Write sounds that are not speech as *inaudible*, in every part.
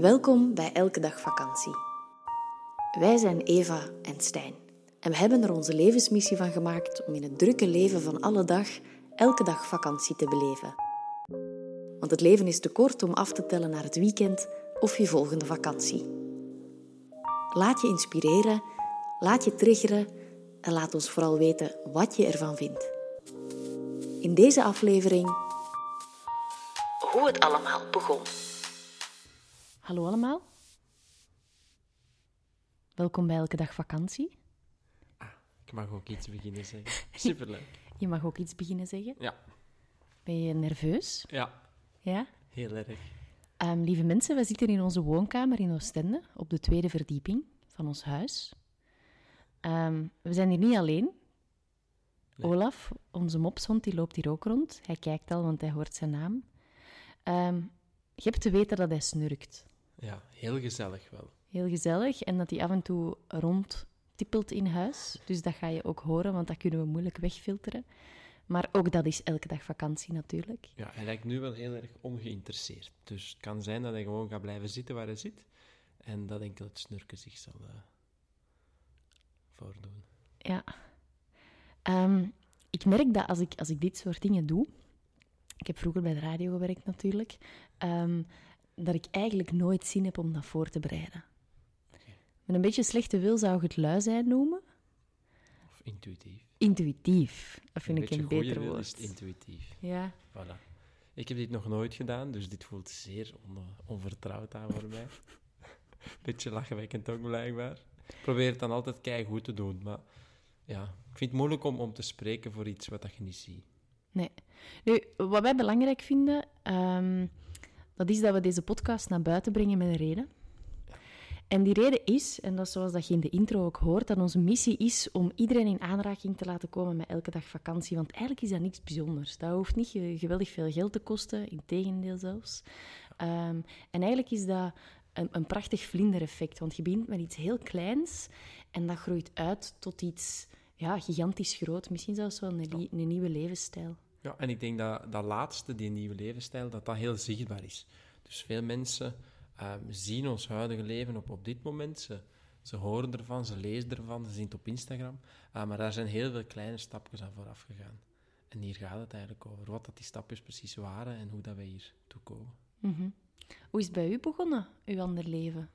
Welkom bij Elke Dag Vakantie. Wij zijn Eva en Stijn en we hebben er onze levensmissie van gemaakt om in het drukke leven van alle dag elke dag vakantie te beleven. Want het leven is te kort om af te tellen naar het weekend of je volgende vakantie. Laat je inspireren, laat je triggeren en laat ons vooral weten wat je ervan vindt. In deze aflevering hoe het allemaal begon. Hallo allemaal. Welkom bij Elke Dag Vakantie. Ah, ik mag ook iets beginnen zeggen. Superleuk. *laughs* Je mag ook iets beginnen zeggen. Ja. Ben je nerveus? Ja. Ja? Heel erg. Um, lieve mensen, we zitten in onze woonkamer in Oostende, op de tweede verdieping van ons huis. Um, we zijn hier niet alleen. Nee. Olaf, onze mopshond, die loopt hier ook rond. Hij kijkt al, want hij hoort zijn naam. Um, je hebt te weten dat hij snurkt. Ja, heel gezellig wel. Heel gezellig. En dat hij af en toe rondtippelt in huis. Dus dat ga je ook horen, want dat kunnen we moeilijk wegfilteren. Maar ook dat is elke dag vakantie natuurlijk. Ja, hij lijkt nu wel heel erg ongeïnteresseerd. Dus het kan zijn dat hij gewoon gaat blijven zitten waar hij zit. En dat enkel het snurken zich zal uh, voordoen. Ja. Um, ik merk dat als ik, als ik dit soort dingen doe... Ik heb vroeger bij de radio gewerkt natuurlijk. Um, dat ik eigenlijk nooit zin heb om dat voor te bereiden. Okay. Met een beetje slechte wil zou ik het lui zijn noemen. Of intuïtief. Intuïtief, dat vind ik een beter woord. is intuïtief. Ja. Voilà. Ik heb dit nog nooit gedaan, dus dit voelt zeer on onvertrouwd aan voor mij. *laughs* Beetje lachwekkend ook, blijkbaar. Ik probeer het dan altijd kei goed te doen, maar ja, ik vind het moeilijk om, om te spreken voor iets wat je niet ziet. Nee. Nu, wat wij belangrijk vinden, um, dat is dat we deze podcast naar buiten brengen met een reden. En die reden is, en dat is zoals dat je in de intro ook hoort, dat onze missie is om iedereen in aanraking te laten komen met elke dag vakantie. Want eigenlijk is dat niks bijzonders. Dat hoeft niet geweldig veel geld te kosten, in tegendeel zelfs. Um, en eigenlijk is dat een, een prachtig vlindereffect, want je begint met iets heel kleins en dat groeit uit tot iets ja, gigantisch groot. Misschien zelfs wel een, een nieuwe levensstijl. Ja, en ik denk dat dat laatste, die nieuwe levensstijl, dat dat heel zichtbaar is. Dus veel mensen um, zien ons huidige leven op, op dit moment. Ze, ze horen ervan, ze lezen ervan, ze zien het op Instagram. Uh, maar daar zijn heel veel kleine stapjes aan vooraf gegaan. En hier gaat het eigenlijk over. Wat dat die stapjes precies waren en hoe dat wij hier toe komen. Mm -hmm. Hoe is het bij u begonnen, uw ander leven?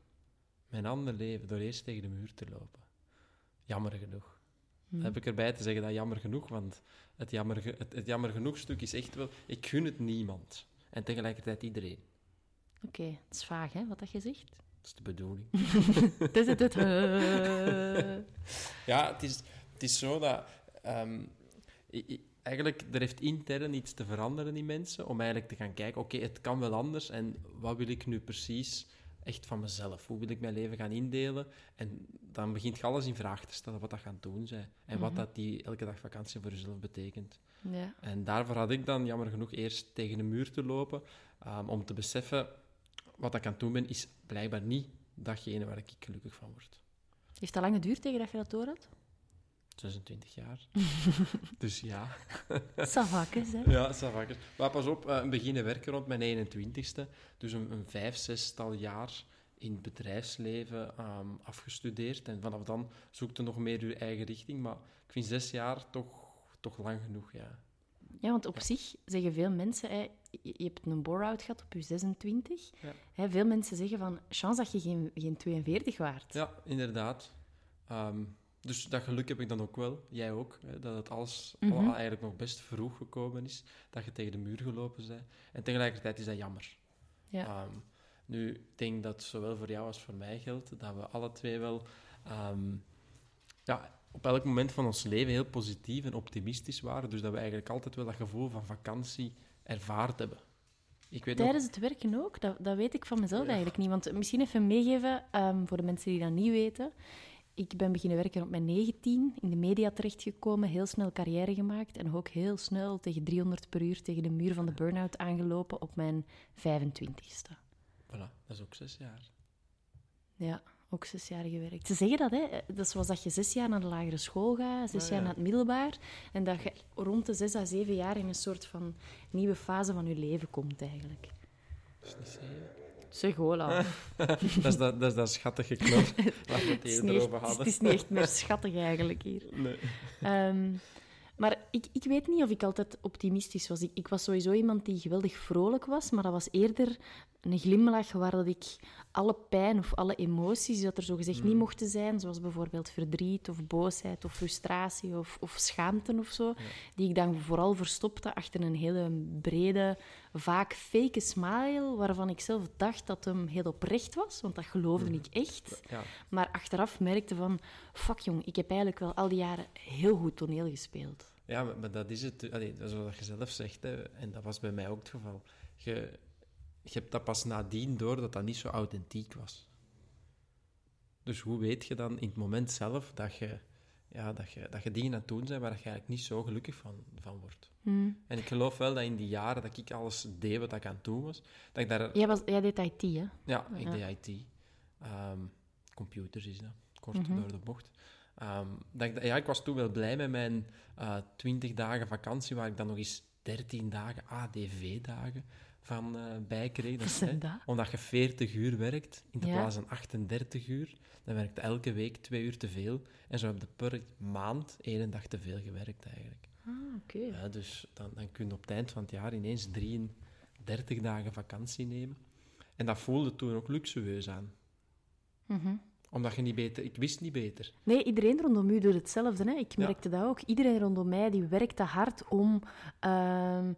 Mijn ander leven, door eerst tegen de muur te lopen. Jammer genoeg. Dan heb ik erbij te zeggen dat jammer genoeg, want het jammer, het, het jammer genoeg stuk is echt wel... Ik gun het niemand. En tegelijkertijd iedereen. Oké, okay, het is vaag, hè, wat dat je zegt. Dat is de bedoeling. *laughs* *laughs* het is het. het ja, het is, het is zo dat... Um, eigenlijk, er heeft intern iets te veranderen in mensen, om eigenlijk te gaan kijken, oké, okay, het kan wel anders, en wat wil ik nu precies echt van mezelf. Hoe wil ik mijn leven gaan indelen? En dan begint je alles in vraag te stellen wat dat gaat doen zijn. En mm -hmm. wat dat die elke dag vakantie voor jezelf betekent. Ja. En daarvoor had ik dan jammer genoeg eerst tegen de muur te lopen. Um, om te beseffen, wat ik aan het doen ben, is blijkbaar niet datgene waar ik gelukkig van word. Heeft dat lang geduurd tegen dat je dat door had? 26 jaar. *laughs* dus ja. Savakkes, hè? Ja, savakkes. Maar pas op, uh, beginnen werken rond mijn 21ste. Dus een, een vijf, zestal jaar in het bedrijfsleven um, afgestudeerd. En vanaf dan zoekte nog meer je eigen richting. Maar ik vind zes jaar toch, toch lang genoeg, ja. Ja, want op ja. zich zeggen veel mensen... Hè, je hebt een bore-out gehad op je 26. Ja. Hè, veel mensen zeggen van... Chance dat je geen, geen 42 waard. Ja, inderdaad. Um, dus dat geluk heb ik dan ook wel, jij ook, hè, dat het alles mm -hmm. eigenlijk nog best vroeg gekomen is, dat je tegen de muur gelopen bent. En tegelijkertijd is dat jammer. Ja. Um, nu, ik denk dat zowel voor jou als voor mij geldt dat we alle twee wel um, ja, op elk moment van ons leven heel positief en optimistisch waren. Dus dat we eigenlijk altijd wel dat gevoel van vakantie ervaard hebben. Ik weet Tijdens nog... het werken ook? Dat, dat weet ik van mezelf ja. eigenlijk niet. Want misschien even meegeven um, voor de mensen die dat niet weten ik ben beginnen werken op mijn 19, in de media terechtgekomen, heel snel carrière gemaakt en ook heel snel tegen 300 per uur tegen de muur van de burn-out aangelopen op mijn 25ste. Voilà, dat is ook zes jaar. Ja, ook zes jaar gewerkt. Ze zeggen dat, hè. Dat is zoals dat je zes jaar naar de lagere school gaat, zes ah, jaar ja. naar het middelbaar, en dat je rond de zes à zeven jaar in een soort van nieuwe fase van je leven komt, eigenlijk. Dat is niet zeven. Zeg, hola. *laughs* dat, is dat, dat is dat schattige *laughs* waar we het eerder over hadden. het is niet echt meer schattig eigenlijk hier. Nee. Ehm, maar ik, ik weet niet of ik altijd optimistisch was. Ik, ik was sowieso iemand die geweldig vrolijk was, maar dat was eerder een glimlach waar dat ik alle pijn of alle emoties dat er zogezegd niet mochten zijn, zoals bijvoorbeeld verdriet of boosheid of frustratie of, of schaamte of zo, die ik dan vooral verstopte achter een hele brede, vaak fake smile, waarvan ik zelf dacht dat hem heel oprecht was, want dat geloofde ik echt. Ja. Maar achteraf merkte van, fuck jong, ik heb eigenlijk wel al die jaren heel goed toneel gespeeld. Ja, maar, maar dat is het. Allee, dat is wat je zelf zegt, hè, en dat was bij mij ook het geval. Je, je hebt dat pas nadien door dat dat niet zo authentiek was. Dus hoe weet je dan in het moment zelf dat je, ja, dat je, dat je dingen aan het doen bent waar je eigenlijk niet zo gelukkig van, van wordt? En ik geloof wel dat in die jaren dat ik alles deed wat ik aan het doen was, dat ik daar... Jij, was, jij deed IT, hè? Ja, ik Ja. deed IT. Ehm, computers is dat, kort door de bocht. Ehm, dat ik, ja, ik was toen wel blij met mijn eh 20 dagen vakantie, waar ik dan nog eens 13 dagen ADV-dagen van eh bij kreeg. Wat is, zijn hè, dat? Omdat je 40 uur werkt in de Ja. plaats van 38 uur, dan werkte elke week twee uur te veel. En zo heb je per maand één dag te veel gewerkt eigenlijk. Ah, oké. Ja, dus dan, dan kun je op het eind van het jaar ineens 33 dagen vakantie nemen. En dat voelde toen ook luxueus aan. Mhm. Omdat je niet beter... Ik wist niet beter. Nee, iedereen rondom u doet hetzelfde. Hè? Ik Ja. merkte dat ook. Iedereen rondom mij die werkte hard om ehm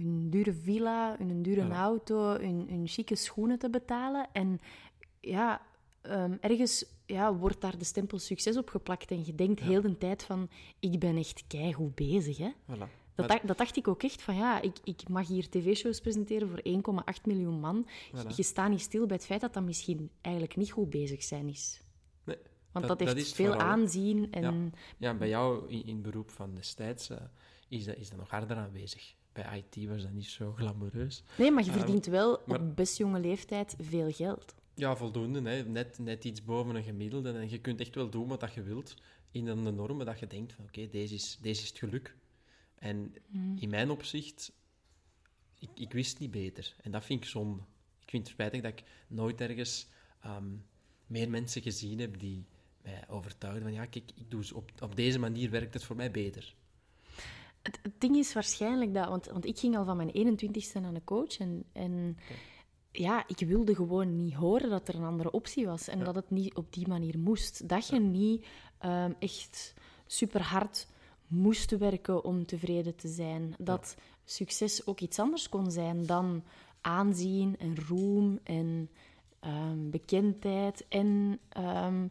hun dure villa, hun dure auto, hun, hun chique schoenen te betalen. En ja, ehm, ergens ja, wordt daar de stempel succes op geplakt. En je denkt heel de tijd van, ik ben echt keigoed bezig. Hè? Voilà. Dat, dacht, dat dacht ik ook echt van ja, ik, ik mag hier tv-shows presenteren voor 1,8 miljoen man. Voilà. Je staat niet stil bij het feit dat dat misschien eigenlijk niet goed bezig zijn is. Nee, Want Dat- dat, heeft dat veel vooral, aanzien en Ja. ja, bij jou in, in beroep van destijds eh, is, dat, is dat nog harder aanwezig. Bij IT was dat niet zo glamoureus. Nee, maar je Ehm, verdient wel maar- op best jonge leeftijd veel geld. Ja, voldoende. Hè. Net, net iets boven een gemiddelde. En je kunt echt wel doen wat dat je wilt. In de normen dat je denkt van oké, deze, is, deze is het geluk. En in mijn opzicht, ik, ik wist niet beter. En dat vind ik zonde. Ik vind het spijtig dat ik nooit ergens ehm, meer mensen gezien heb die mij overtuigden van ja, kijk, ik doe, op, op deze manier werkt het voor mij beter. Het, het ding is waarschijnlijk dat... Want, want ik ging al van mijn 21ste naar een coach. En, en ja, ik wilde gewoon niet horen dat er een andere optie was. En dat het niet op die manier moest. Dat je niet ehm, echt super hard moest werken om tevreden te zijn. Dat succes ook iets anders kon zijn dan aanzien en roem en ehm, bekendheid en... ehm,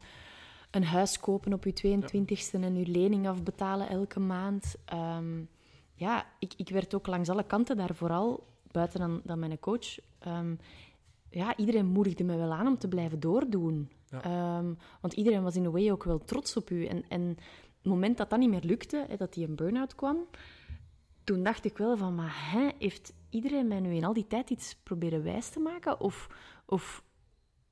een huis kopen op je 22e en je lening afbetalen elke maand. Ehm, ja, ik, ik werd ook langs alle kanten daar vooral, buiten dan, dan mijn coach. ehm, ja, iedereen moedigde me wel aan om te blijven doordoen. Ja. Ehm, want iedereen was in een way ook wel trots op u. En, en het moment dat dat niet meer lukte, hè, dat die een burn-out kwam, toen dacht ik wel van, maar hè, heeft iedereen mij nu in al die tijd iets proberen wijs te maken? Of, of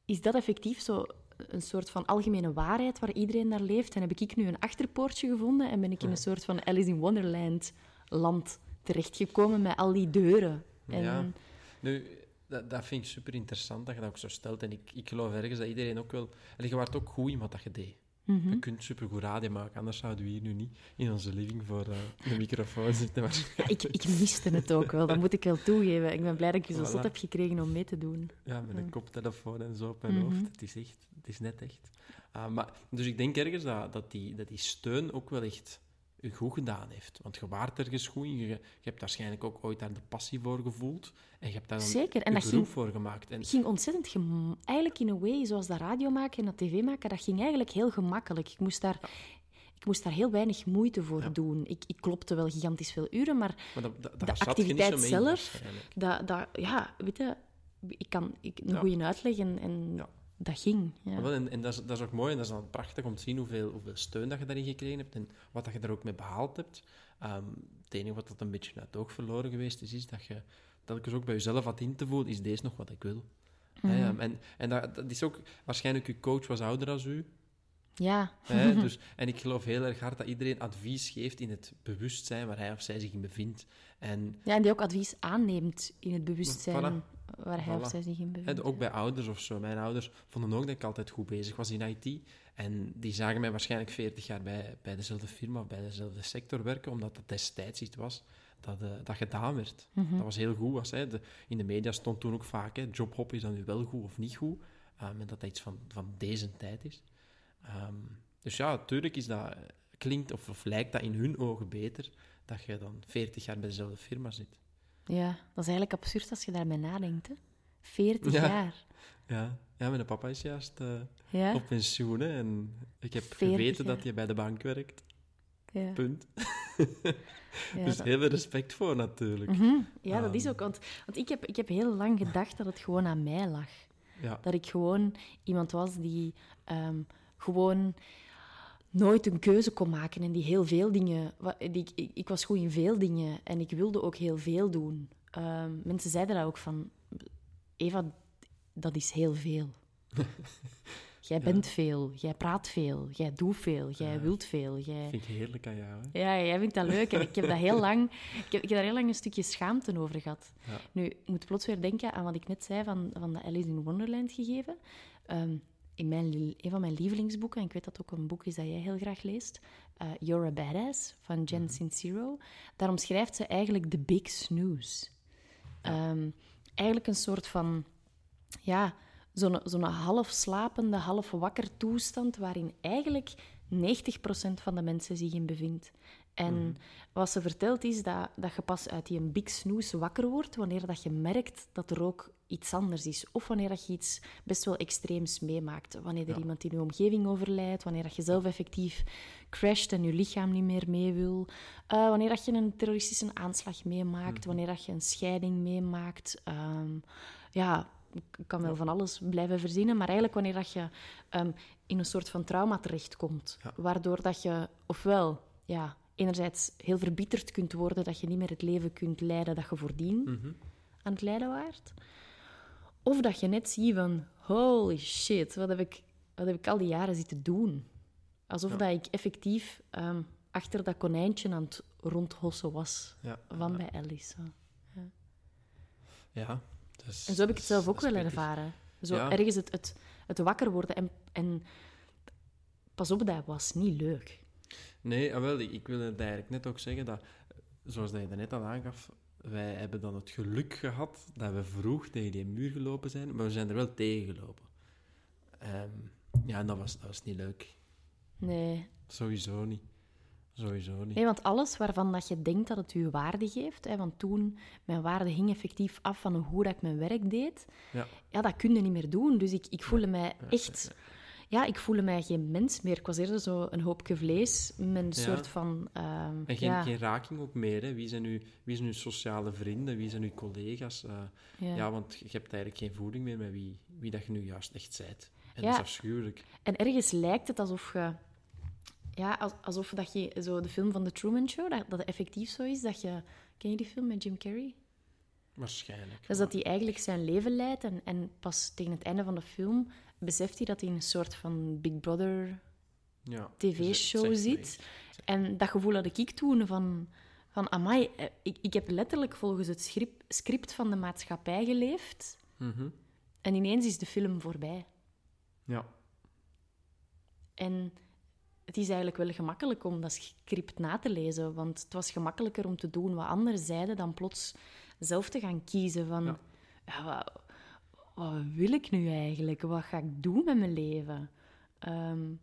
is dat effectief zo een soort van algemene waarheid waar iedereen naar leeft? En heb ik nu een achterpoortje gevonden en ben ik in een soort van Alice in Wonderland land terechtgekomen met al die deuren? En, Ja. Nu, dat, dat vind ik super interessant dat je dat ook zo stelt. En ik, ik geloof ergens dat iedereen ook wel... En je wordt ook goed in wat dat je deed. Mhm. Je kunt super goed radio maken, anders zouden we hier nu niet in onze living voor eh, de microfoon zitten. Maar, Ja, ik, ik miste het ook wel, dat moet ik wel toegeven. Ik ben blij dat ik je zo Voilà. zot heb gekregen om mee te doen. ja, met een koptelefoon en zo op mijn Mhm. hoofd. Het is echt, het is net echt. Ah, maar, dus ik denk ergens dat, dat, die, dat die steun ook wel echt goed gedaan heeft. Want je waart ergens goed in. Je, je hebt waarschijnlijk ook ooit daar de passie voor gevoeld. En je hebt daar Zeker, en beroep ging- voor gemaakt. En, Het ging ontzettend... gem- Eigenlijk in een way, zoals dat radio maken en dat tv maken, dat ging eigenlijk heel gemakkelijk. Ik moest daar... Ik moest daar heel weinig moeite voor doen. Ik, ik klopte wel gigantisch veel uren, maar maar dat, dat, de activiteit zelf, dat, dat, ja, weet je, ik kan ik, een Ja. goede uitleg en, en Ja. Dat ging. Ja. Wel, En, en dat, is, dat is ook mooi en dat is dan prachtig om te zien hoeveel, hoeveel steun dat je daarin gekregen hebt en wat dat je daar ook mee behaald hebt. Ehm, het enige wat dat een beetje uit het oog verloren geweest is, is dat je telkens ook bij jezelf had in te voelen, is deze nog wat ik wil? Mhm. en en dat, dat is ook, waarschijnlijk, uw coach was ouder dan u. Ja. Hè, *laughs* dus, en ik geloof heel erg hard dat iedereen advies geeft in het bewustzijn waar hij of zij zich in bevindt. En ja, en die ook advies aanneemt in het bewustzijn Voilà. waar hij of zij zich in bevindt. Hè, ook bij ouders of zo. Mijn ouders vonden ook dat ik altijd goed bezig was in IT. En die zagen mij waarschijnlijk 40 jaar bij, bij dezelfde firma of bij dezelfde sector werken, omdat dat destijds iets was dat, eh, dat gedaan werd. Mhm. Dat was heel goed. Was, hè. De, in de media stond toen ook vaak, hè, jobhop is dan nu wel goed of niet goed. Um, en dat dat iets van, van deze tijd is. Ehm, dus ja, natuurlijk is dat, klinkt of, of lijkt dat in hun ogen beter dat je dan 40 jaar bij dezelfde firma zit. Ja, dat is eigenlijk absurd als je daarbij nadenkt. Hè? 40 Ja. jaar. Ja, ja mijn papa is juist eh, Ja? op pensioen hè, en ik heb 40 geweten jaar. dat hij bij de bank werkt. ja. Punt. *laughs* Dus dat- heel veel respect voor natuurlijk. Mhm. Ja, dat is Ehm. ook. Want, want ik, heb, ik heb heel lang gedacht dat het gewoon aan mij lag. Ja. Dat ik gewoon iemand was die ehm, gewoon nooit een keuze kon maken en die heel veel dingen. Die, ik- ik, was goed in veel dingen en ik wilde ook heel veel doen. Ehm, mensen zeiden dat ook van. Eva, dat is heel veel. *laughs* Jij bent veel, jij praat veel, jij doet veel, jij Ja. wilt veel. Jij... vind ik heerlijk aan jou. Hè? Ja, jij vindt dat leuk. En ik heb, dat heel lang, ik, heb, ik heb daar heel lang een stukje schaamte over gehad. Ja. Nu, ik moet plots weer denken aan wat ik net zei van, van de Alice in Wonderland gegeven. Ehm, in mijn, een van mijn lievelingsboeken, en ik weet dat het ook een boek is dat jij heel graag leest, eh, You're a Badass van Jen Sincero. Daar omschrijft ze eigenlijk de big snooze. Ehm, eigenlijk een soort van, ja, zo'n zo'n half slapende, half wakker toestand waarin eigenlijk 90% van de mensen zich in bevindt. En wat ze vertelt is dat, dat je pas uit die big snooze wakker wordt wanneer dat je merkt dat er ook iets anders is. Of wanneer je iets best wel extreems meemaakt. Wanneer er Ja. iemand in je omgeving overlijdt, wanneer dat je zelf effectief crasht en je lichaam niet meer mee wil. Eh, wanneer dat je een terroristische aanslag meemaakt, wanneer dat je een scheiding meemaakt. Ehm, ja, ik kan wel van alles blijven verzinnen, maar eigenlijk wanneer dat je ehm, in een soort van trauma terechtkomt, Ja. waardoor dat je ofwel ja, enerzijds heel verbitterd kunt worden dat je niet meer het leven kunt leiden dat je voordien Mhm. aan het leiden waart, of dat je net ziet van holy shit, wat heb ik, wat heb ik al die jaren zitten doen? Alsof Ja. dat ik effectief ehm, achter dat konijntje aan het rondhossen was Ja. van bij Alice. ja. Dus, En zo heb ik het zelf ook wel ervaren. Zo ergens het, het, het wakker worden. En, en pas op, dat was niet leuk. Nee, ah, wel, ik, ik wil het eigenlijk net ook zeggen dat, eh, zoals dat je daarnet al aangaf, wij hebben dan het geluk gehad dat we vroeg tegen die muur gelopen zijn, maar we zijn er wel tegen gelopen. Ehm, ja, en dat was, dat was niet leuk. Nee. Sowieso niet. Sowieso niet. nee, want alles waarvan dat je denkt dat het je waarde geeft... Hè, want toen, mijn waarde hing effectief af van hoe dat ik mijn werk deed. Ja. Ja, dat kun je niet meer doen. Dus ik, ik voelde mij echt... Ja, ik voelde mij geen mens meer. Ik was eerder zo een hoopje vlees met een Ja. soort van... ehm, En geen, ja, geen raking ook meer. Hè. Wie, zijn uw, wie zijn uw sociale vrienden? Wie zijn uw collega's? Eh, ja. ja. want je hebt eigenlijk geen voeding meer met wie, wie dat je nu juist echt zijt. En Ja. dat is afschuwelijk. En ergens lijkt het alsof je... Ja, als- alsof dat je... Zo de film van The Truman Show, dat, dat effectief zo is dat je... Ken je die film met Jim Carrey? Waarschijnlijk. Dus dat hij eigenlijk zijn leven leidt en, en pas tegen het einde van de film beseft hij dat hij in een soort van Big Brother ja. tv-show zit. En dat gevoel had ik toen van... Van, amai, eh, ik, ik heb letterlijk volgens het script, script van de maatschappij geleefd. Mhm. En ineens is de film voorbij. Ja. En het is eigenlijk wel gemakkelijk om dat script na te lezen, want het was gemakkelijker om te doen wat anderen zeiden dan plots zelf te gaan kiezen van... Ja. Ja, wat, wat wil ik nu eigenlijk? Wat ga ik doen met mijn leven? Ehm,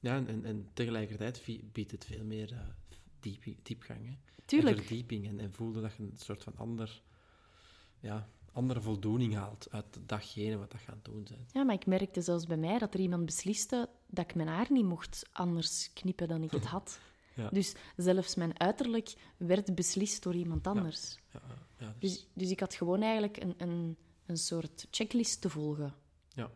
Ja, en, en, tegelijkertijd biedt het veel meer eh, diep, diepgang. Hè? tuurlijk. En verdieping. En, en voelde dat je een soort van ander, ja, andere voldoening haalt uit datgene wat dat gaan doen zijn. Ja, maar ik merkte zelfs bij mij dat er iemand besliste dat ik mijn haar niet mocht anders knippen dan ik het had. *laughs* Ja. Dus zelfs mijn uiterlijk werd beslist door iemand anders. Ja, ja, dus, Dus, dus ik had gewoon eigenlijk een, een, een soort checklist te volgen. ja.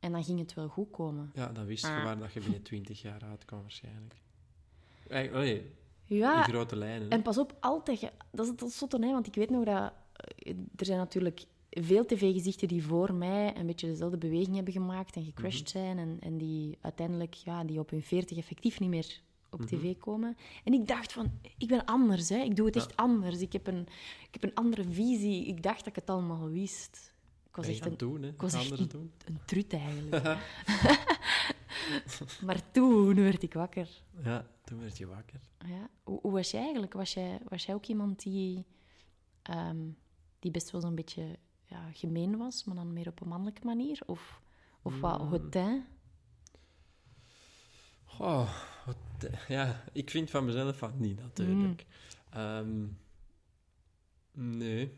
En dan ging het wel goed komen. ja, dan wist je Ah. waar dat je binnen 20 jaar uitkwam waarschijnlijk. Eigenlijk, oh nee, in Ja, grote lijnen. en pas op, altijd... Dat is het zotte, hè, want ik weet nog dat... eh, Er zijn natuurlijk veel tv-gezichten die voor mij een beetje dezelfde beweging hebben gemaakt en gecrashed zijn en, en die uiteindelijk ja, die op hun veertig effectief niet meer op tv komen. En ik dacht van, ik ben anders, hè. ik doe het echt anders. Ik heb, een, ik heb een andere visie. Ik dacht dat ik het allemaal wist. Ik was Ben echt een, het doen, hè? ik was echt een, doen. een trut eigenlijk. *laughs* *laughs* maar toen werd ik wakker. Ja, toen werd je wakker. Ja. Hoe, hoe was jij eigenlijk? Was jij, was jij ook iemand die, ehm, die best wel zo'n beetje ja, gemeen was, maar dan meer op een mannelijke manier? Of, of wat Mm. Oh, wat, eh, ja, ik vind van mezelf van niet, natuurlijk. Ehm, nee.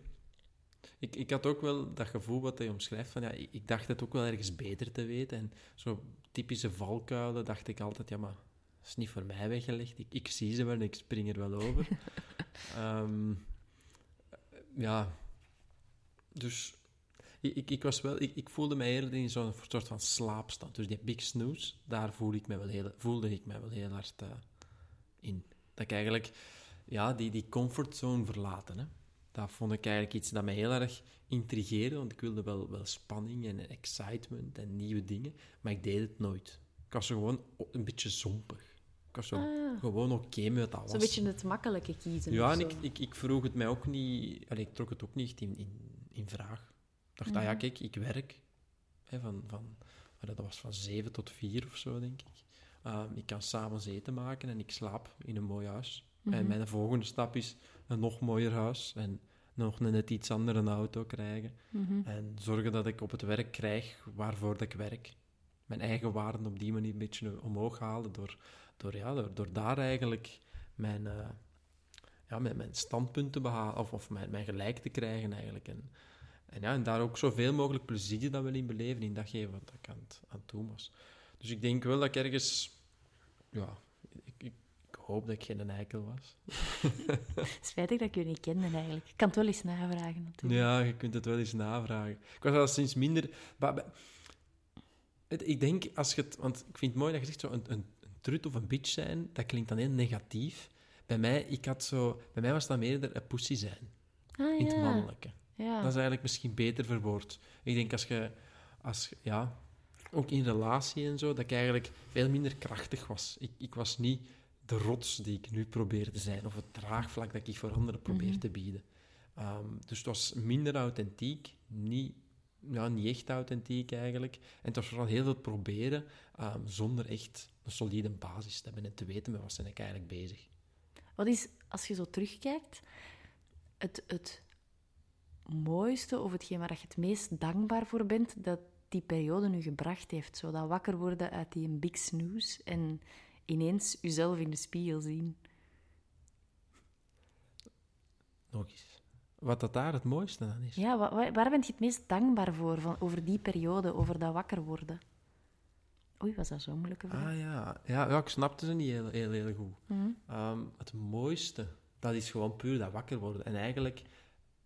Ik, ik had ook wel dat gevoel wat hij omschrijft van, ja, ik, ik dacht het ook wel ergens beter te weten. En zo typische valkuilen dacht ik altijd, ja, maar dat is niet voor mij weggelegd. Ik, ik zie ze wel en ik spring er wel over. *laughs* Ehm, ja, dus ik, ik, ik was wel, ik, ik voelde mij eerder in zo'n soort van slaapstand. Dus die big snooze, daar voelde ik mij wel heel, voelde ik mij wel heel hard eh, in. Dat ik eigenlijk, ja, die, die comfortzone verlaten, hè. Dat vond ik eigenlijk iets dat mij heel erg intrigeerde, want ik wilde wel, wel spanning en excitement en nieuwe dingen, maar ik deed het nooit. Ik was gewoon een beetje zompig. Ik was zo Ah. gewoon oké met alles. Zo'n beetje het makkelijke kiezen. Ja, en ik, ik, ik vroeg het mij ook niet... Allee, ik trok het ook niet in, in, in vraag. Dacht, ah ja, kijk, ik werk. Hè, van, van, dat was van zeven tot vier of zo, denk ik. Ehm, ik kan s'avonds eten maken en ik slaap in een mooi huis. En mijn volgende stap is een nog mooier huis en nog een net iets andere auto krijgen. Mhm. En zorgen dat ik op het werk krijg waarvoor dat ik werk. Mijn eigen waarden op die manier een beetje omhoog halen door, door, ja, door, door daar eigenlijk mijn, eh, ja, mijn, mijn standpunt te behalen, of, of mijn, mijn gelijk te krijgen eigenlijk. En, en, ja, en daar ook zoveel mogelijk plezier dat wel in beleven, in datgene wat ik aan het, aan het doen was. Dus ik denk wel dat ik ergens... Ja, ik, ik, ik hoop dat ik geen eikel was. *laughs* Spijtig dat ik je niet kende eigenlijk. Ik kan het wel eens navragen natuurlijk. Ja, je kunt het wel eens navragen. Ik was al sinds minder... ik denk, als je het... Want ik vind het mooi dat je zegt, zo een, een, een trut of een bitch zijn, dat klinkt dan heel negatief. Bij mij, ik had zo, bij mij was dat meer een pussy zijn, Ah, in het ja. mannelijke. Ja. Dat is eigenlijk misschien beter verwoord. Ik denk als je, als ja, ook in relatie en zo, dat ik eigenlijk veel minder krachtig was. Ik, ik was niet de rots die ik nu probeer te zijn, of het draagvlak dat ik voor anderen probeer te bieden. Ehm, dus het was minder authentiek, niet, ja, niet echt authentiek eigenlijk. En het was vooral heel veel proberen ehm, zonder echt een solide basis te hebben en te weten met wat ben ik eigenlijk bezig. Wat is, als je zo terugkijkt, het, het mooiste of hetgeen waar je het meest dankbaar voor bent dat die periode nu gebracht heeft? Zo dat wakker worden uit die big snooze en ineens jezelf in de spiegel zien. Nog eens. Wat dat daar het mooiste aan is. Ja, wa- wa- waar ben je het meest dankbaar voor, van, over die periode, over dat wakker worden? Oei, was dat zo'n moeilijke vraag? Ah ja. Ja, ja, ik snapte ze niet heel, heel, heel goed. Mhm. Ehm, het mooiste, dat is gewoon puur dat wakker worden. En eigenlijk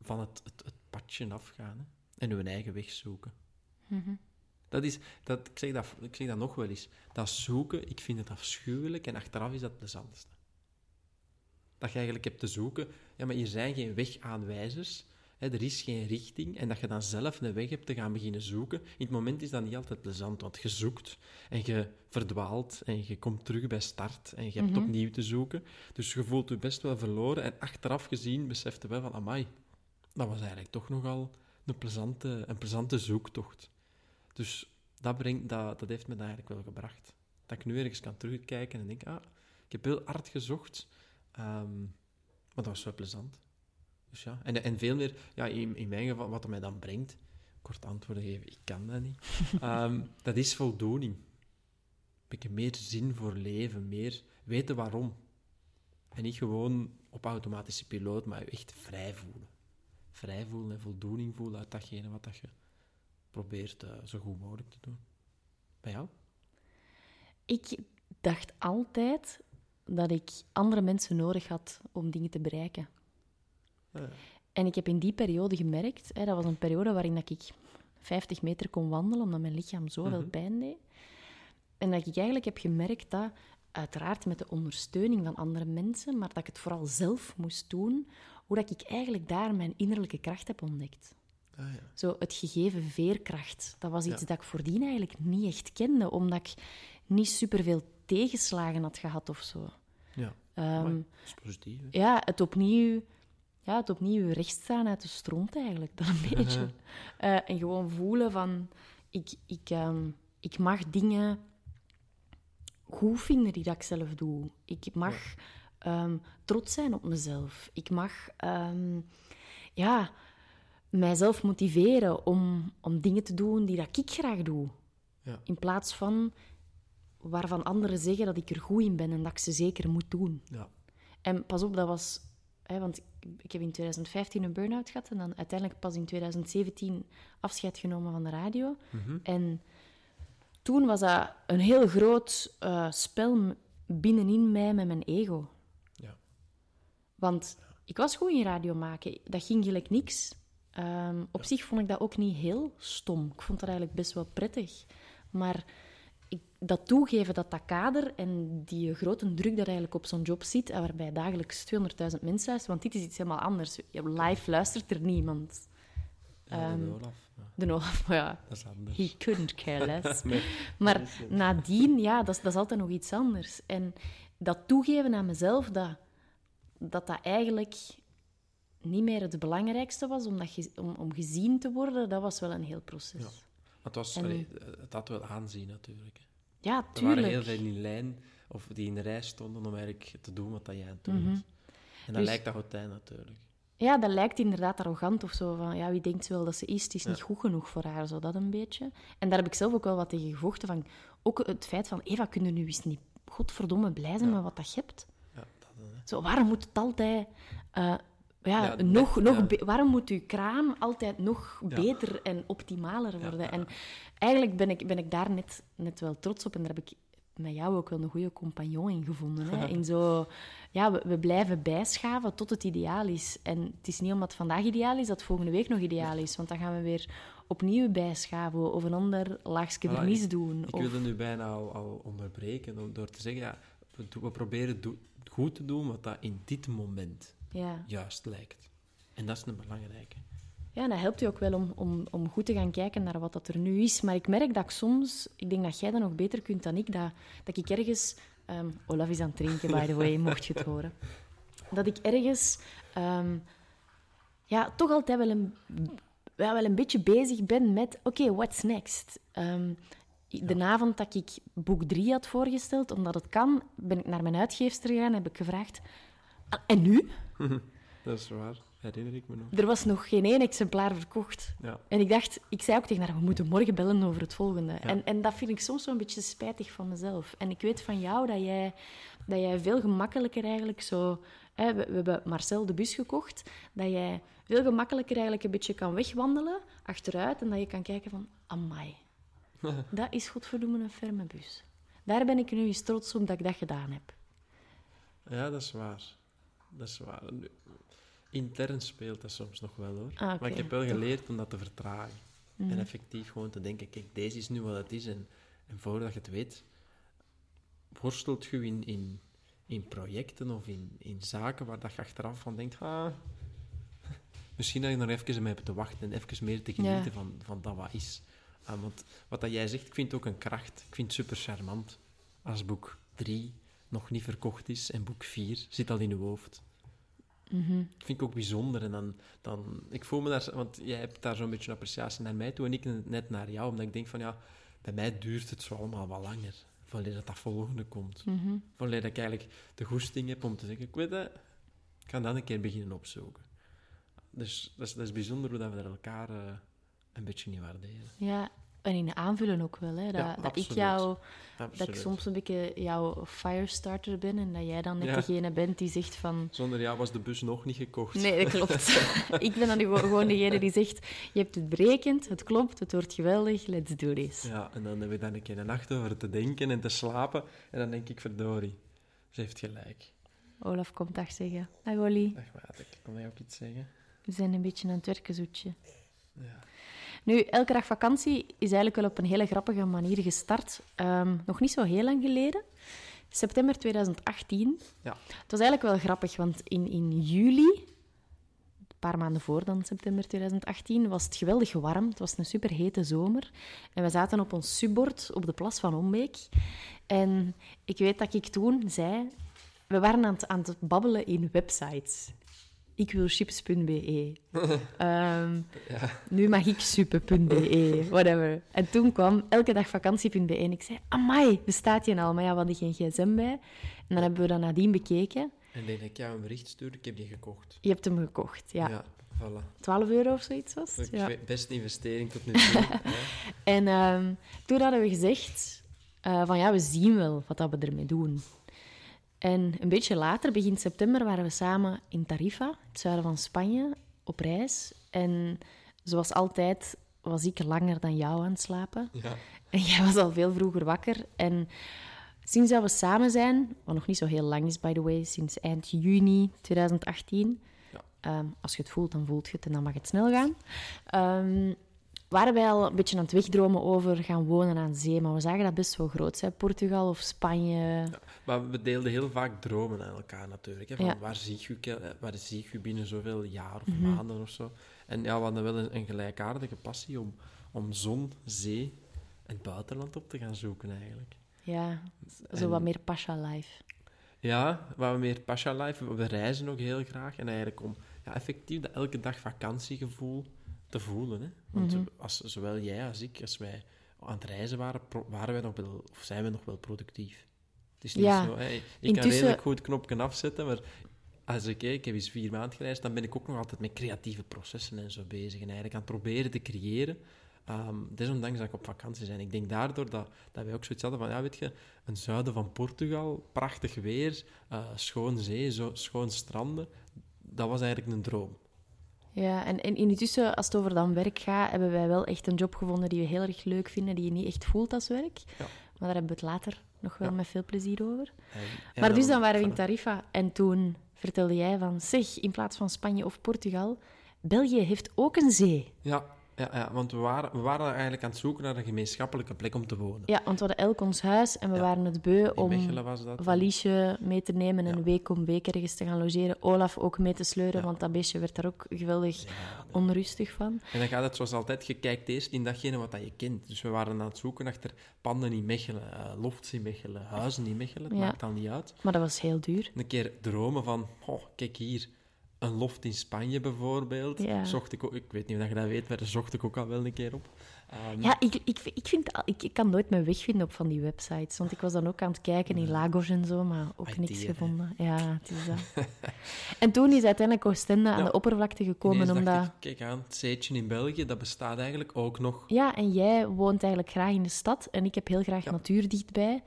van het, het, het padje afgaan hè, en hun eigen weg zoeken. Mhm. Dat is, dat, ik, zeg dat, ik zeg dat nog wel eens. Dat zoeken, ik vind het afschuwelijk en achteraf is dat het plezantste. Dat je eigenlijk hebt te zoeken, ja, maar hier zijn geen wegaanwijzers, hè, er is geen richting, en dat je dan zelf een weg hebt te gaan beginnen zoeken. In het moment is dat niet altijd plezant, want je zoekt en je verdwaalt en je komt terug bij start en je hebt opnieuw te zoeken. Dus je voelt je best wel verloren en achteraf gezien beseft je wel van, amai, dat was eigenlijk toch nogal een plezante, een plezante zoektocht. Dus dat, brengt, dat, dat heeft me dat eigenlijk wel gebracht. Dat ik nu ergens kan terugkijken en denk, ah, ik heb heel hard gezocht, ehm, maar dat was wel plezant. Dus ja, en, en veel meer, ja, in, in mijn geval, wat het mij dan brengt, kort antwoorden geven, ik kan dat niet, *laughs* Ehm, dat is voldoening. Een beetje meer zin voor leven, meer weten waarom. En niet gewoon op automatische piloot, maar je echt vrij voelen. Vrij voelen en voldoening voelen uit datgene wat dat je probeert eh, zo goed mogelijk te doen. Bij jou? Ik dacht altijd dat ik andere mensen nodig had om dingen te bereiken. Ja. En ik heb in die periode gemerkt, hè, dat was een periode waarin dat ik 50 meter kon wandelen, omdat mijn lichaam zoveel Mhm. pijn deed. En dat ik eigenlijk heb gemerkt dat, uiteraard met de ondersteuning van andere mensen, maar dat ik het vooral zelf moest doen, hoe dat ik eigenlijk daar mijn innerlijke kracht heb ontdekt. Ah, ja. Zo het gegeven veerkracht. Dat was iets Ja. dat ik voordien eigenlijk niet echt kende, omdat ik niet superveel tegenslagen had gehad of zo. Ja, Ehm, dat is positief. hè. ja, het opnieuw, ja, het opnieuw rechtstaan uit de stront eigenlijk, dat een *laughs* beetje. Eh, en gewoon voelen van, ik, ik, ehm, ik mag dingen goed vinden die dat ik zelf doe. Ik mag ehm, trots zijn op mezelf. Ik mag, ehm, ja, mijzelf motiveren om, om dingen te doen die dat ik graag doe. Ja. In plaats van waarvan anderen zeggen dat ik er goed in ben en dat ik ze zeker moet doen. Ja. En pas op, dat was... Hè, want ik, heb in 2015 een burn-out gehad en dan uiteindelijk pas in 2017 afscheid genomen van de radio. Mhm. En toen was dat een heel groot eh, spel binnenin mij met mijn ego. Want ik was goed in radio maken. Dat ging gelijk niks. Ehm, op zich vond ik dat ook niet heel stom. Ik vond dat eigenlijk best wel prettig. Maar ik, dat toegeven dat dat kader en die grote druk dat eigenlijk op zo'n job zit, waarbij dagelijks 200.000 mensen luisteren, want dit is iets helemaal anders. Live luistert er niemand. Ja, Ehm, de Olaf. Ja, De Olaf, maar *laughs* ja, dat is anders. he couldn't care *laughs* less. Nee. Maar nadien, ja, dat is, dat is altijd nog iets anders. En dat toegeven aan mezelf, dat dat, dat eigenlijk niet meer het belangrijkste was om, dat om, om gezien te worden, dat was wel een heel proces. Ja. Ja, Het, was, En- allee, het had wel aanzien natuurlijk. hè. Er waren tuurlijk. heel veel in lijn, of die in de rij stonden om eigenlijk te doen wat dat jij aan het doen Mhm. was. En dat Dus- lijkt dat Gotijn natuurlijk. Ja, dat lijkt inderdaad arrogant of zo. Van, ja, wie denkt wel dat ze is? Het is Ja. niet goed genoeg voor haar, zo dat een beetje. En daar heb ik zelf ook wel wat tegen gevochten. Van, ook het feit van, Eva, kun je nu eens niet godverdomme blij zijn Ja. met wat dat je hebt? Zo, waarom moet het altijd... eh, ja, Ja, nog, net, nog ja. be- waarom moet uw kraam altijd nog Ja. beter en optimaler worden? En eigenlijk ben ik, ben ik daar net, net wel trots op. En daar heb ik met jou ook wel een goede compagnon in gevonden. Hè? *laughs* In zo, ja, we, we blijven bijschaven tot het ideaal is. En het is niet omdat het vandaag ideaal is, dat het volgende week nog ideaal is. Want dan gaan we weer opnieuw bijschaven of een ander laagje vernis ik- doen. Ik of... wilde nu bijna al, al onderbreken om- door te zeggen, ja, we, proberen do- goed te doen wat dat in dit moment ja. juist lijkt. En dat is een belangrijke. Ja, dat helpt je ook wel om, om, om goed te gaan kijken naar wat dat er nu is. Maar ik merk dat ik soms, ik denk dat jij dat nog beter kunt dan ik, dat, dat ik ergens... ehm, Olaf is aan het drinken, by the way, *laughs* mocht je het horen. Dat ik ergens ehm, ja, toch altijd wel een, ja, wel een beetje bezig ben met... Oké, what's next? Ehm, de avond dat ik boek 3 had voorgesteld, omdat het kan, ben ik naar mijn uitgeefster gegaan en heb ik gevraagd... "Ah, En nu? *laughs* Dat is waar, herinner ik me nog. Er was nog geen één exemplaar verkocht. Ja, En ik dacht, ik zei ook tegen haar, we moeten morgen bellen over het volgende. En, en dat vind ik soms een beetje spijtig van mezelf. En ik weet van jou dat jij, dat jij veel gemakkelijker eigenlijk zo... Hè, we, we hebben Marcel de bus gekocht. Dat jij veel gemakkelijker eigenlijk een beetje kan wegwandelen, achteruit. En dat je kan kijken van, amai. *laughs* dat is godverdomme een ferme bus. Daar ben ik nu eens trots op dat ik dat gedaan heb. ja dat is waar. Dat is waar. Intern speelt dat soms nog wel hoor. Ah, maar ik heb wel toch? geleerd om dat te vertragen. Mhm. En effectief gewoon te denken, kijk, deze is nu wat het is. En, en voordat je het weet, worstelt je in, in, in projecten of in, in zaken waar dat je achteraf van denkt, ah, *laughs* misschien dat je nog even mee hebt te wachten en even meer te genieten Ja. van, van dat wat is. Ah, want wat dat jij zegt, ik vind het ook een kracht. Ik vind het super charmant als boek 3 nog niet verkocht is en boek 4 zit al in je hoofd. Mhm. Dat vind ik ook bijzonder. En dan, dan, ik voel me daar, want jij hebt daar zo'n beetje een appreciatie naar mij toe en ik net naar jou, omdat ik denk van ja, bij mij duurt het zo allemaal wat langer. Voordat dat, dat volgende komt. Mhm. Voordat ik eigenlijk de goesting heb om te zeggen, ik weet het, ik ga dan een keer beginnen opzoeken. Dus dat is, dat is bijzonder hoe dat we dat elkaar eh, een beetje niet waarderen. Ja, en in aanvullen ook wel. Hè? Dat, Ja, dat ik absoluut. jou Dat ik soms een beetje jouw firestarter ben en dat jij dan net Ja. degene bent die zegt van... Zonder jou was de bus nog niet gekocht. Nee, dat klopt. *laughs* *laughs* ik ben dan gewoon- degene die zegt, je hebt het berekend, het klopt, het wordt geweldig, let's do this. Ja, en dan hebben we dan een keer een nacht over te denken en te slapen. En dan denk ik, verdorie, ze heeft gelijk. Olaf komt dag zeggen. Dag Olly, Dag maat, ik kon jij ook iets zeggen? we zijn een beetje aan het werken, zoetje. Ja. Nu, elke dag vakantie is eigenlijk wel op een hele grappige manier gestart. Ehm, nog niet zo heel lang geleden. September 2018. Ja. Het was eigenlijk wel grappig, want in, in juli, paar maanden voor dan september 2018, was het geweldig warm. Het was een superhete zomer. En we zaten op ons subbord op de plas van Ombeek. En ik weet dat ik toen zei... We waren aan het, aan het babbelen in websites. Ik wil chips.be. *laughs* Ehm, Ja. nu mag ik suppe.be, whatever. En toen kwam elke dag vakantie.be en ik zei, amai, bestaat je al? Maar ja, we hadden geen gsm bij. En dan hebben we dat nadien bekeken. En dat ik jou een bericht stuurde, ik heb die gekocht. Je hebt hem gekocht, ja. voilà. 12 euro of zoiets was het? Ja. Beste investering tot nu toe. *laughs* En ehm, toen hadden we gezegd eh, van ja, we zien wel wat dat we ermee doen. En een beetje later, begin september, waren we samen in Tarifa, het zuiden van Spanje, op reis. En zoals altijd was ik langer dan jou aan het slapen. Ja. En jij was al veel vroeger wakker. En sinds dat we samen zijn, wat nog niet zo heel lang is, by the way, sinds eind juni 2018. Ja. ehm, als je het voelt, dan voelt je het en dan mag het snel gaan. Ehm, waren wij al een beetje aan het wegdromen over gaan wonen aan zee. Maar we zagen dat best wel groot zijn. Portugal of Spanje. Maar we deelden heel vaak dromen aan elkaar natuurlijk. Hè, van Ja. waar, zie je, ke- eh, waar zie je binnen zoveel jaar of Mhm. maanden of zo. En ja, we hadden wel een, een gelijkaardige passie om, om zon, zee en buitenland op te gaan zoeken eigenlijk. Ja, zo En- wat meer pasha life. Ja, wat meer pasha life. We reizen ook heel graag. En eigenlijk om ja, effectief dat elke dag vakantiegevoel te voelen. Hè? Want Mhm. als, zowel jij als ik, als wij aan het reizen waren, waren wij nog wel, of zijn we nog wel productief. Het is niet Ja. zo, hè. Je kan redelijk goed knopken afzetten, maar als ik, ik heb eens vier maanden gereisd, dan ben ik ook nog altijd met creatieve processen en zo bezig. En eigenlijk aan het proberen te creëren. Ehm, desondanks dat ik op vakantie ben. Ik denk daardoor dat, dat wij ook zoiets hadden van, ja, weet je, een zuiden van Portugal, prachtig weer, eh, schoon zee, zo, schoon stranden. Dat was eigenlijk een droom. Ja, en, en intussen, als het over dan werk gaat, hebben wij wel echt een job gevonden die we heel erg leuk vinden, die je niet echt voelt als werk. Ja. Maar daar hebben we het later nog wel Ja. met veel plezier over. En- maar dus dan waren we in. Tarifa en toen vertelde jij van, zeg, in plaats van Spanje of Portugal, België heeft ook een zee. Ja, ja, ja, want we waren, we waren eigenlijk aan het zoeken naar een gemeenschappelijke plek om te wonen. Ja, want we hadden elk ons huis en we Ja. waren het beu om Mechelen was dat. valiesje mee te nemen en Ja. week om week ergens te gaan logeren. Olaf ook mee te sleuren, want dat beestje werd daar ook geweldig onrustig van. En dan gaat het zoals altijd, je kijkt eerst in datgene wat dat je kent. Dus we waren aan het zoeken achter panden in Mechelen, eh, lofts in Mechelen, huizen in Mechelen, het maakt al niet uit. Maar dat was heel duur. Een keer dromen van, oh, kijk hier, een loft in Spanje bijvoorbeeld. Ja. Zocht ik, ook, ik weet niet of je dat weet, maar daar zocht ik ook al wel een keer op. Ehm, Ja, ik, ik, ik, vind, ik, ik kan nooit mijn weg vinden op van die websites. Want ik was dan ook aan het kijken in Lagos en zo, maar ook niks hè. gevonden. Ja, het is dat. *laughs* en toen is uiteindelijk Oostende aan de oppervlakte gekomen, omdat... ik, kijk aan, het zeetje in België, dat bestaat eigenlijk ook nog. Ja, en jij woont eigenlijk graag in de stad en ik heb heel graag Ja. natuur dichtbij.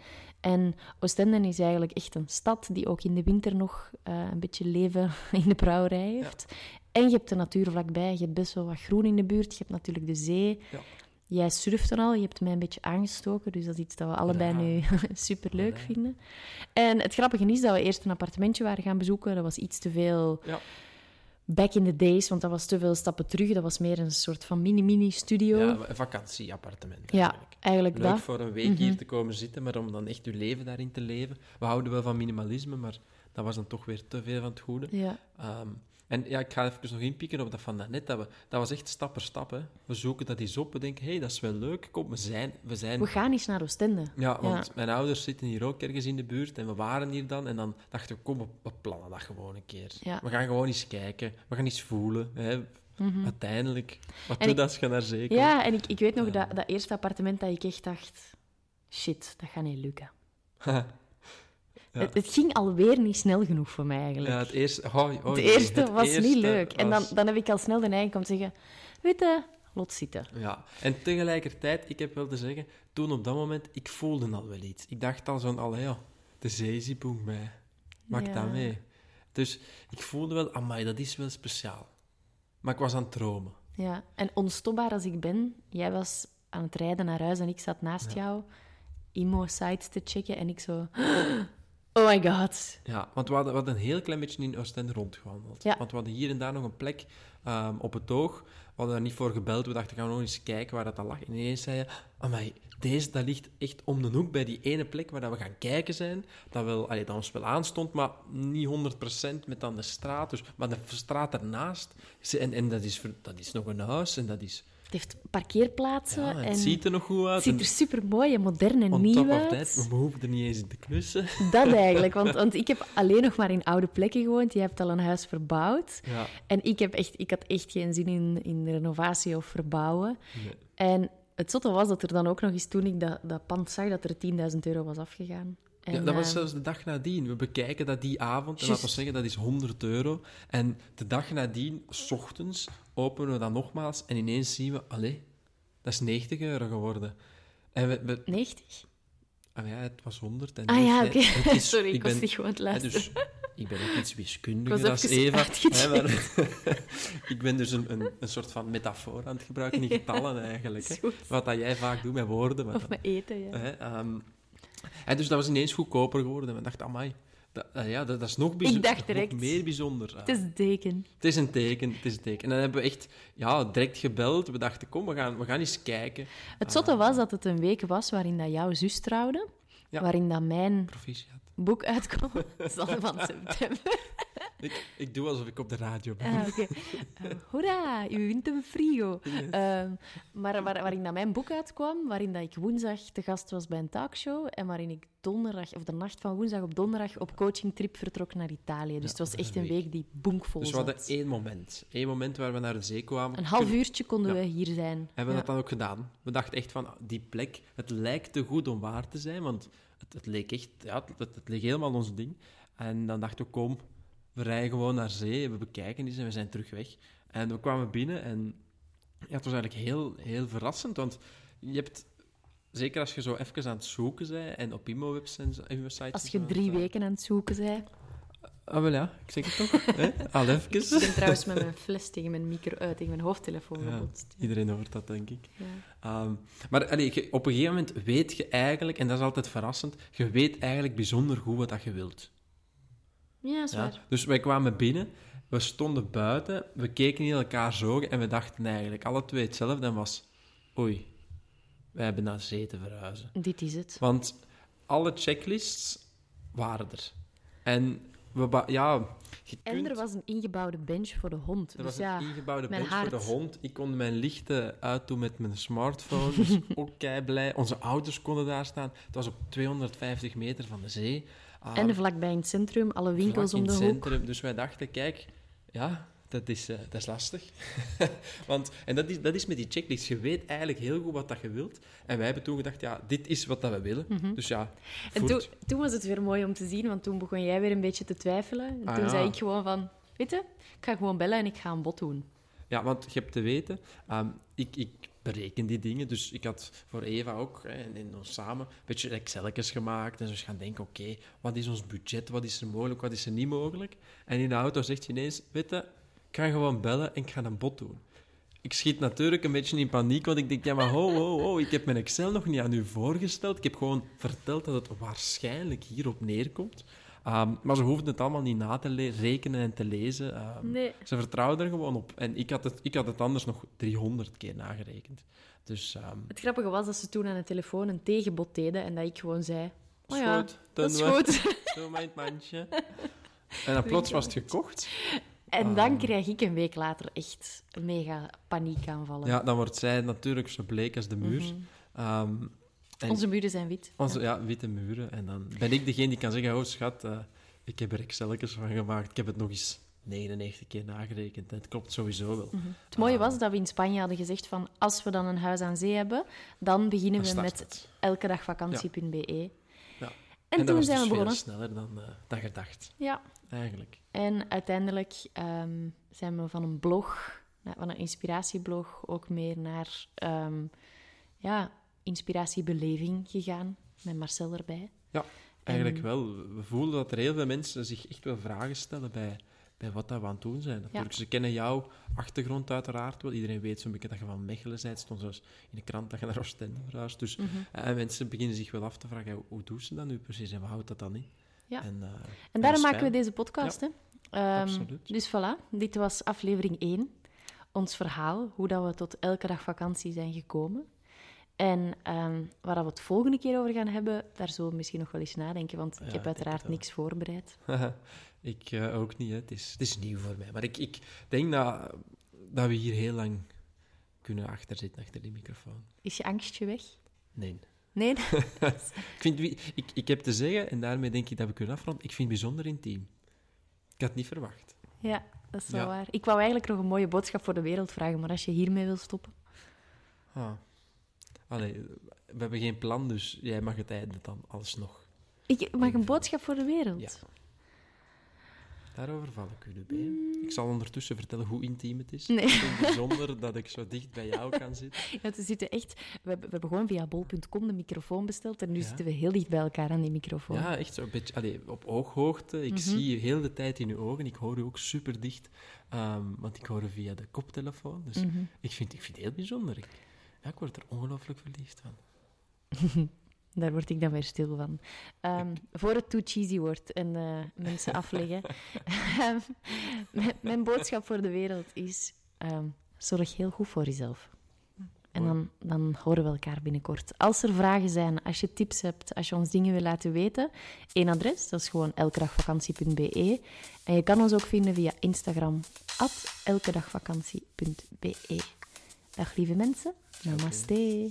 En Oostende is eigenlijk echt een stad die ook in de winter nog eh, een beetje leven *laughs* in de brouwerij heeft. En je hebt de natuur vlakbij, je hebt best wel wat groen in de buurt, je hebt natuurlijk de zee. Ja. Jij surft dan al, je hebt mij een beetje aangestoken, dus dat is iets dat we allebei Ja. nu *laughs* super leuk vinden. En het grappige is dat we eerst een appartementje waren gaan bezoeken. Dat was iets te veel Ja. Back in the days, want dat was te veel stappen terug. Dat was meer een soort van mini-mini-studio. Ja, een vakantieappartement Ja, eigenlijk. Leuk dat. voor een week Mhm. hier te komen zitten, maar om dan echt je leven daarin te leven. We houden wel van minimalisme, maar dat was dan toch weer te veel van het goede. Ja. Ehm, en ja, ik ga even nog inpikken op dat van net. Dat, we, dat was echt stap per stap. Hè. We zoeken dat eens op. We denken, hé, hey, dat is wel leuk. Kom, we zijn... We zijn We gaan eens naar Oostende. ja, want mijn ouders zitten hier ook ergens in de buurt en we waren hier dan. En dan dachten we, kom, we, plannen dat gewoon een keer. Ja. We gaan gewoon eens kijken. We gaan eens voelen. Hè. Uiteindelijk. Wat doe dat als je naar zee komt? Ja, en ik, ik weet nog dat, dat eerste appartement dat ik echt dacht... Shit, dat gaat niet lukken. *laughs* Ja. Het, het ging alweer niet snel genoeg voor mij eigenlijk. Ja, het eerste... Oh, oh het eerste het was eerste niet leuk. En dan, dan heb ik al snel de neiging om te zeggen... Weet je, lot zitten. Ja, en tegelijkertijd, ik heb wel te zeggen, toen op dat moment, ik voelde al wel iets. Ik dacht al zo'n, allee ja, de zee mij. Maak Ja. dat mee. Dus ik voelde wel, amai, dat is wel speciaal. Maar ik was aan het dromen. Ja, en onstopbaar als ik ben... Jij was aan het rijden naar huis en ik zat naast jou... Imo-sites te checken en ik zo... Oh my god. Ja, want we hadden, we hadden een heel klein beetje in Oostende rondgewandeld. Ja. Want we hadden hier en daar nog een plek ehm, op het oog. We hadden daar niet voor gebeld. We dachten, gaan we nog eens kijken waar dat al lag. En ineens zei je, amai, deze dat ligt echt om de hoek bij die ene plek waar dat we gaan kijken zijn. Dat, wel, allee, dat ons wel aanstond, maar niet 100% met dan de straat. Dus, maar de straat ernaast. En, en dat, is, dat is nog een huis en dat is... Het heeft parkeerplaatsen Ja, en en het ziet er nog goed uit. het ziet er super mooi en modern en nieuw uit. we hoeven er niet eens in te klussen. *laughs* Dat eigenlijk, want, *laughs* want ik heb alleen nog maar in oude plekken gewoond. Je hebt al een huis verbouwd. Ja, En ik, heb echt, ik had echt geen zin in, in renovatie of verbouwen. nee. En het zotte was dat er dan ook nog eens, toen ik dat, dat pand zag, dat er 10.000 euro was afgegaan. En, ja, dat was eh, zelfs de dag nadien. We bekijken dat die avond, en laten we zeggen dat is 100 euro. En de dag nadien, s ochtends, openen we dat nogmaals en ineens zien we, allee, dat is 90 euro geworden. En we, we, 90? ah ja, het was 100. En Ah ja, nee, oké. is- *laughs* Sorry, ik was ben- niet gewoon het hè, luisteren. dus, ik ben ook iets wiskundiger was even Eva. hè, maar *laughs* ik ben dus een, een, een soort van metafoor aan het gebruiken in getallen eigenlijk. Hè. Wat dat jij vaak doet met woorden. maar Of met eten, ja. Hè, ehm, en dus dat was ineens goedkoper geworden. En we dachten, amai, dat, eh, ja, dat, dat is nog, bijzo- Ik dacht nog meer bijzonder. Het is een teken. Het is een teken, het is een teken. En dan hebben we echt ja, direct gebeld. We dachten, kom, we gaan, we gaan eens kijken. Het zotte was dat het een week was waarin dat jouw zus trouwde. Ja. Waarin dat mijn Proficiat. Boek uitkwam. *laughs* Zal van september. Ik, ik doe alsof ik op de radio ben. Eh, hoera, u wint een frigo. Ehm, maar waar, waarin dat mijn boek uitkwam, waarin dat ik woensdag te gast was bij een talkshow en waarin ik donderdag, of de nacht van woensdag op donderdag, op coachingtrip vertrok naar Italië. Dus het was dat echt een week die bonkvol Dus we zat. hadden één moment. Eén moment waar we naar de zee kwamen. Een half uurtje konden Ja. we hier zijn. Hebben we Ja. dat dan ook gedaan? We dachten echt van, die plek, het lijkt te goed om waar te zijn, want het, het leek echt, ja, het, het leek helemaal ons ding. En dan dachten we, kom, we rijden gewoon naar zee, we bekijken eens en we zijn terug weg. En we kwamen binnen en ja, het was eigenlijk heel, heel verrassend, want je hebt, zeker als je zo even aan het zoeken bent en op IMO-webs en zo- websites... Als je drie zo- weken aan het zoeken bent. Ah, wel ja, ik zeg het toch. *laughs* hè? Al Ik even. ben trouwens met mijn *laughs* fles tegen mijn, micro, eh, tegen mijn hoofdtelefoon Ja, gebotst. iedereen hoort dat, denk ik. Ja. Ehm, maar allee, op een gegeven moment weet je eigenlijk, en dat is altijd verrassend, je weet eigenlijk bijzonder goed wat dat je wilt. Ja, is Ja? waar. Dus wij kwamen binnen, we stonden buiten, we keken in elkaar zo en we dachten eigenlijk alle twee hetzelfde en was, oei, wij hebben naar zee te verhuizen. Dit is het. Want alle checklists waren er. En we, ja, je En er was een ingebouwde bench voor de hond. Er dus was ja, een ingebouwde bench voor de hond. Ik kon mijn lichten uitdoen met mijn smartphone. Dus *laughs* ook kei blij. Onze auto's konden daar staan. Het was op 250 meter van de zee. Ah, en vlakbij in het centrum, alle winkels om in de het hoek. centrum. Dus wij dachten, kijk, ja, dat is, eh, dat is lastig. *laughs* Want, en dat is, dat is met die checklist. Je weet eigenlijk heel goed wat dat je wilt. En wij hebben toen gedacht, ja, dit is wat dat we willen. Dus ja, Mhm. En toen, toen was het weer mooi om te zien, want toen begon jij weer een beetje te twijfelen. En Ah, toen ja. zei ik gewoon van, weet je, ik ga gewoon bellen en ik ga een bod doen. Ja, want je hebt te weten, ehm, ik, ik bereken die dingen. Dus ik had voor Eva ook, hè, en, en ons samen, een beetje Excelletjes gemaakt. En dus gaan denken, oké, wat is ons budget? Wat is er mogelijk? Wat is er niet mogelijk? En in de auto zegt je ineens, weet je, ik ga gewoon bellen en ik ga een bod doen. Ik schiet natuurlijk een beetje in paniek, want ik denk, ja, maar ho, ho, ho, ik heb mijn Excel nog niet aan u voorgesteld. Ik heb gewoon verteld dat het waarschijnlijk hierop neerkomt. Ehm, maar ze hoefden het allemaal niet na te rekenen en te lezen. Ehm, Nee. ze vertrouwden er gewoon op. En ik had het, ik had het anders nog 300 keer nagerekend. Dus, ehm Het grappige was dat ze toen aan de telefoon een tegenbod deden en dat ik gewoon zei, oh ja, dat is goed. In het mandje. En dan *laughs* plots was het gekocht. En dan krijg ik een week later echt mega paniekaanvallen. Ja, dan wordt zij natuurlijk zo bleek als de muur. Mhm. Ehm, en Onze muren zijn wit. onze ja, witte muren. En dan ben ik degene die kan zeggen, oh schat, eh, ik heb er Excelletjes van gemaakt. Ik heb het nog eens 99 keer nagerekend. En het klopt sowieso wel. Het mooie was dat we in Spanje hadden gezegd van als we dan een huis aan zee hebben, dan beginnen Dan we met elke dag vakantie.be. Ja. En, dat toen was zijn dus we veel begonnen. sneller dan, eh, dan gedacht, Ja. eigenlijk. En uiteindelijk ehm, zijn we van een blog, van een inspiratieblog, ook meer naar ehm, ja, inspiratiebeleving gegaan, met Marcel erbij. Ja, eigenlijk En- wel. We voelen dat er heel veel mensen zich echt wel vragen stellen bij, bij wat dat we aan het doen zijn. Natuurlijk, ze kennen jouw achtergrond uiteraard wel. Iedereen weet zo'n beetje dat je van Mechelen bent. stond zelfs in de krant dat je naar Oostende verhuist. Dus Mhm. eh, mensen beginnen zich wel af te vragen, hoe, doen ze dat nu precies en wat houdt dat dan in? Ja. En, eh, En daarom maken we deze podcast. Hè? Ehm, absoluut. dus voilà, dit was aflevering 1. Ons verhaal, hoe dat we tot elke dag vakantie zijn gekomen. En ehm, waar we het volgende keer over gaan hebben, daar zullen we misschien nog wel eens nadenken, want ik Ja, heb ik uiteraard niks voorbereid. *laughs* ik eh, ook niet, hè. Het, is, het is nieuw voor mij. Maar ik, ik denk dat, dat we hier heel lang kunnen achterzitten, achter die microfoon. Is je angstje weg? Nee. Nee? *laughs* Ik, vind, ik, ik heb te zeggen, en daarmee denk ik dat we kunnen afronden, ik vind het bijzonder intiem. Ik had het niet verwacht. ja, dat is wel Ja. waar. Ik wou eigenlijk nog een mooie boodschap voor de wereld vragen, maar als je hiermee wil stoppen... Ah. Allee, we hebben geen plan, dus jij mag het einde dan alsnog. Ik mag een boodschap voor de wereld. Ja. Daarover val ik u nu bij. Ik zal ondertussen vertellen hoe intiem het is. Nee. Bijzonder dat ik zo dicht bij jou kan zitten. *laughs* Ja, we zitten echt... We hebben, we hebben gewoon via bol.com de microfoon besteld en nu Ja. zitten we heel dicht bij elkaar aan die microfoon. Ja, echt zo een beetje allee, op ooghoogte. Ik Mhm. zie je heel de tijd in uw ogen. Ik hoor u ook super dicht, ehm, want ik hoor u via de koptelefoon. Dus Mhm. ik, vind, ik vind het heel bijzonder. Ik, ja, ik word er ongelooflijk verliefd van. *laughs* Daar word ik dan weer stil van. Ehm, voor het too cheesy wordt en eh, mensen *laughs* afleggen. Ehm, mijn, boodschap voor de wereld is: ehm, zorg heel goed voor jezelf. En dan, dan horen we elkaar binnenkort. Als er vragen zijn, als je tips hebt, als je ons dingen wil laten weten, één adres, dat is gewoon elkedagvakantie.be. En je kan ons ook vinden via Instagram, elkedagvakantie.be. Dag lieve mensen, namaste.